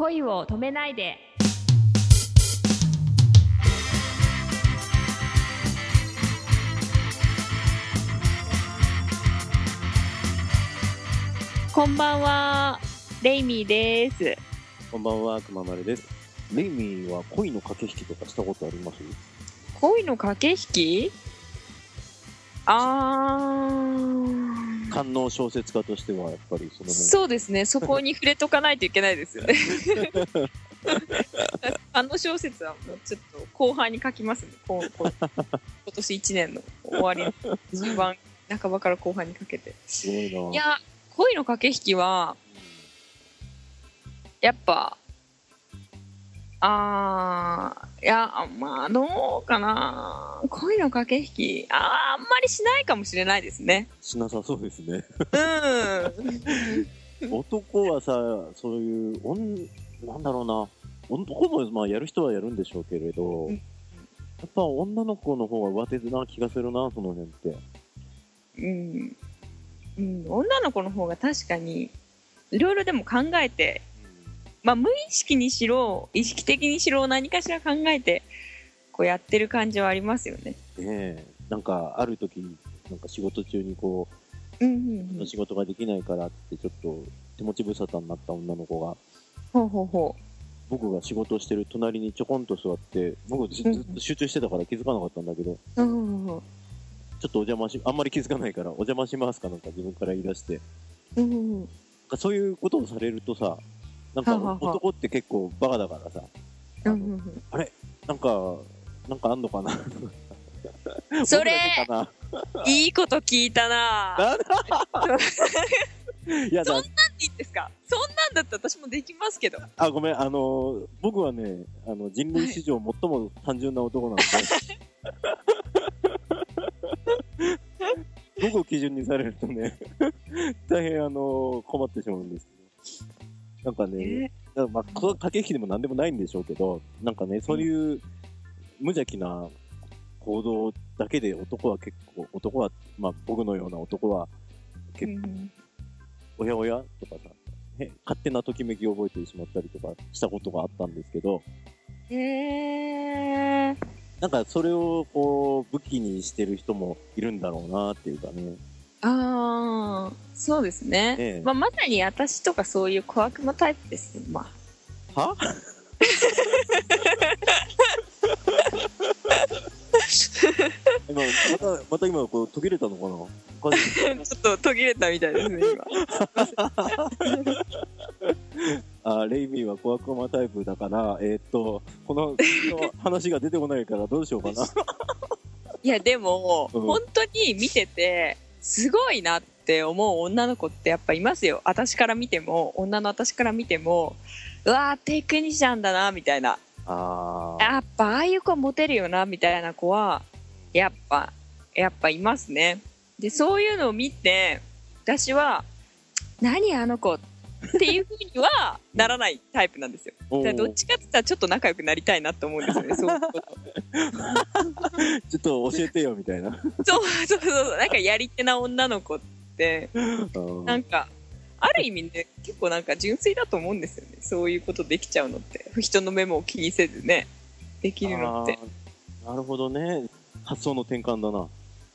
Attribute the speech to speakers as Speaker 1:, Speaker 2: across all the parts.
Speaker 1: 恋を止めないで。こんばんはレイミーです。
Speaker 2: こんばんは、くままるです。レイミーは恋の駆け引きとかしたことあります？
Speaker 1: 恋の駆け引き？あー
Speaker 2: 官能小説家としては、やっぱりその辺。
Speaker 1: そうですね。そこに触れとかないといけないですよね。あの小説はもうちょっと後半に書きますね。こうこう今年1年の終わりの中盤半ばから後半にかけて。
Speaker 2: すごいな。
Speaker 1: いや恋の駆け引きはやっぱあーいやまあどうかな恋の駆け引きあーあんまりしないかもしれないですね
Speaker 2: しなさそうですね。
Speaker 1: うん
Speaker 2: 男はさ、そういう、おんなんだろうな。男もまあやる人はやるんでしょうけれど、
Speaker 1: うん
Speaker 2: やっぱ女の子の方が上手な気がするな、その辺って。
Speaker 1: うん、うん、女の子の方が確かにいろいろでも考えて、まあ、無意識にしろ意識的にしろ何かしら考えてこうやってる感じはありますよね。
Speaker 2: ねえ、なんかある時、なんか仕事中にこ
Speaker 1: うんうん
Speaker 2: う、仕事ができないからってちょっと手持ち無沙汰になった女の子が、
Speaker 1: ほうほうほ
Speaker 2: 僕が仕事をしてる隣にちょこんと座って、僕ずずっと集中してたから気づかなかったんだけど、
Speaker 1: う。うんうん。
Speaker 2: ちょっとお邪魔し、あんまり気づかないから、お邪魔しますかなんか自分から言い出して、
Speaker 1: うんうん。
Speaker 2: なんかそういうことをされるとさ、なんか男って結構バカだからさ、
Speaker 1: うんうんうん。
Speaker 2: なんか、なんかあんのかな？
Speaker 1: それいいこと聞いたな。
Speaker 2: な いやだ
Speaker 1: そんなんでいいんですか？そんなんだったら私もできますけど。
Speaker 2: あ、ごめん、あのー僕はね、あの人類史上最も単純な男なんで、僕を基準にされるとね、大変あのー困ってしまうんです。なんかね、だからまあ、駆け引きでも何でもないんでしょうけど、なんかね、そういう無邪気な行動だけで男は結構、男は、まあ僕のような男は、結構、
Speaker 1: うん。
Speaker 2: おやおやとかさ、ね、勝手なときめきを覚えてしまったりとかしたことがあったんですけど、
Speaker 1: へえ
Speaker 2: なんかそれをこう武器にしてる人もいるんだろうなっていうかね。
Speaker 1: ああそうですね、
Speaker 2: ええ。
Speaker 1: まあ、まさに私とかそういう小悪魔タイプですよまあ。
Speaker 2: は？今また、また今こう途切れたのかな？
Speaker 1: ちょっと途切れたみたいですね
Speaker 2: あレイミーは小悪魔タイプだから、えーっと、このこの話が出てこないからどうしようかな。
Speaker 1: いやでも、
Speaker 2: うん。
Speaker 1: 本当に見ててすごいなって思う女の子ってやっぱいますよ。私から見ても女の私から見てもうわーテクニシャンだなみたいな。
Speaker 2: あー。
Speaker 1: やっぱああいう子モテるよなみたいな子はやっぱやっぱいますね。でそういうのを見て私は何あの子っていうふうにはならないタイプなんですよ。どっちかって言ったらちょっと仲良くなりたいなと思うんですよね そういうこと。
Speaker 2: ちょっと教えてよみたいな。
Speaker 1: そうそうそうなんかやり手な女の子って
Speaker 2: うん
Speaker 1: なんかある意味ね結構なんか純粋だと思うんですよね。そういうことできちゃうのって。人の目も気にせずねできるのって。
Speaker 2: なるほどね。発想の転換だな。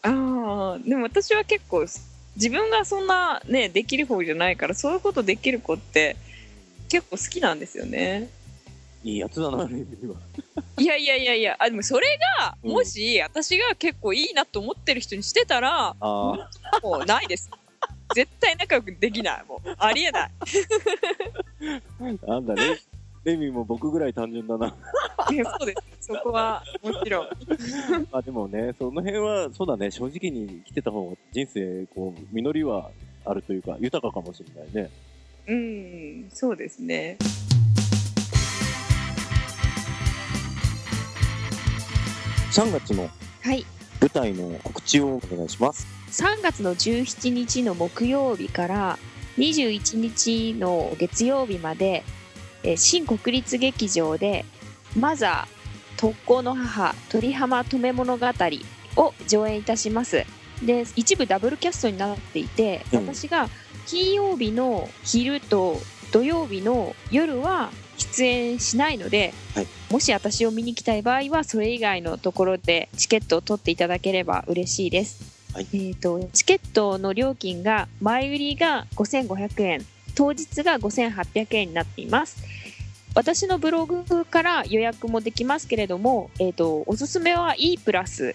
Speaker 1: ああでも私は結構自分がそんなねできる方じゃないからそういうことできる子って結構好きなんですよね
Speaker 2: いいやつだな。
Speaker 1: いやいやいやいやあでもそれが
Speaker 2: うん
Speaker 1: もし私が結構いいなと思ってる人にしてたら
Speaker 2: あ
Speaker 1: もうないです絶対仲良くできないもうありえない
Speaker 2: あ、なんだね。レイミーも僕ぐらい単純だな。
Speaker 1: そうです。そこはもちろん。
Speaker 2: あ、でもね、その辺は、そうだね、正直に生きてた方が人生、こう、実りはあるというか、豊かかもしれないね。
Speaker 1: うんそうですね。
Speaker 2: 3月の
Speaker 1: はい。
Speaker 2: 舞台の告知をお願いします。
Speaker 1: 3月の17日の木曜日から21日の月曜日まで、えー新国立劇場で「マザー特攻の母鳥浜止め物語」を上演いたします。で一部ダブルキャストになっていて、
Speaker 2: うん。
Speaker 1: 私が金曜日の昼と土曜日の夜は出演しないので、
Speaker 2: はい。
Speaker 1: もし私を見に来たい場合はそれ以外のところでチケットを取っていただければ嬉しいです、
Speaker 2: はい。
Speaker 1: えー、とチケットの料金が前売りが5500円当日が5800円になっています私のブログから予約もできますけれども、えー、とおすすめは E プラス。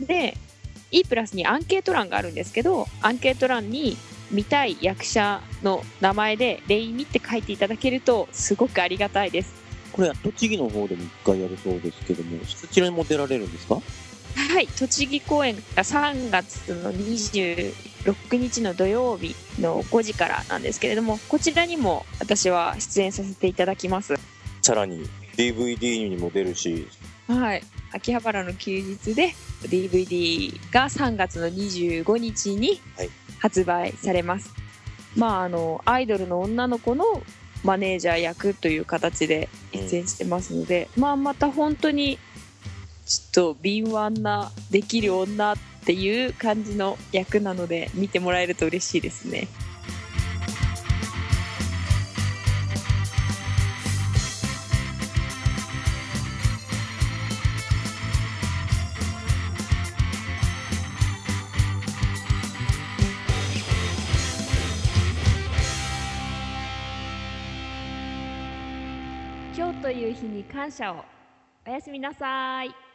Speaker 1: で E プラスにアンケート欄があるんですけどアンケート欄に見たい役者の名前で「レイミ」って書いていただけるとすごくありがたいです。
Speaker 2: これは栃木の方でも一回やるそうですけども、そちらにも出られるんですか？
Speaker 1: はい栃木公演が3月の26日の土曜日の5時からなんですけれどもこちらにも私は出演させていただきます。
Speaker 2: さらに DVD にも出るし、
Speaker 1: はい。秋葉原の休日で DVD が3月の25日に
Speaker 2: はい。
Speaker 1: 発売されます、まああのアイドルの女の子のマネージャー役という形で出演してますので、まあまた本当にちょっと敏腕なできる女っていう感じの役なので見てもらえると嬉しいですね。今日という日に感謝を。おやすみなさい。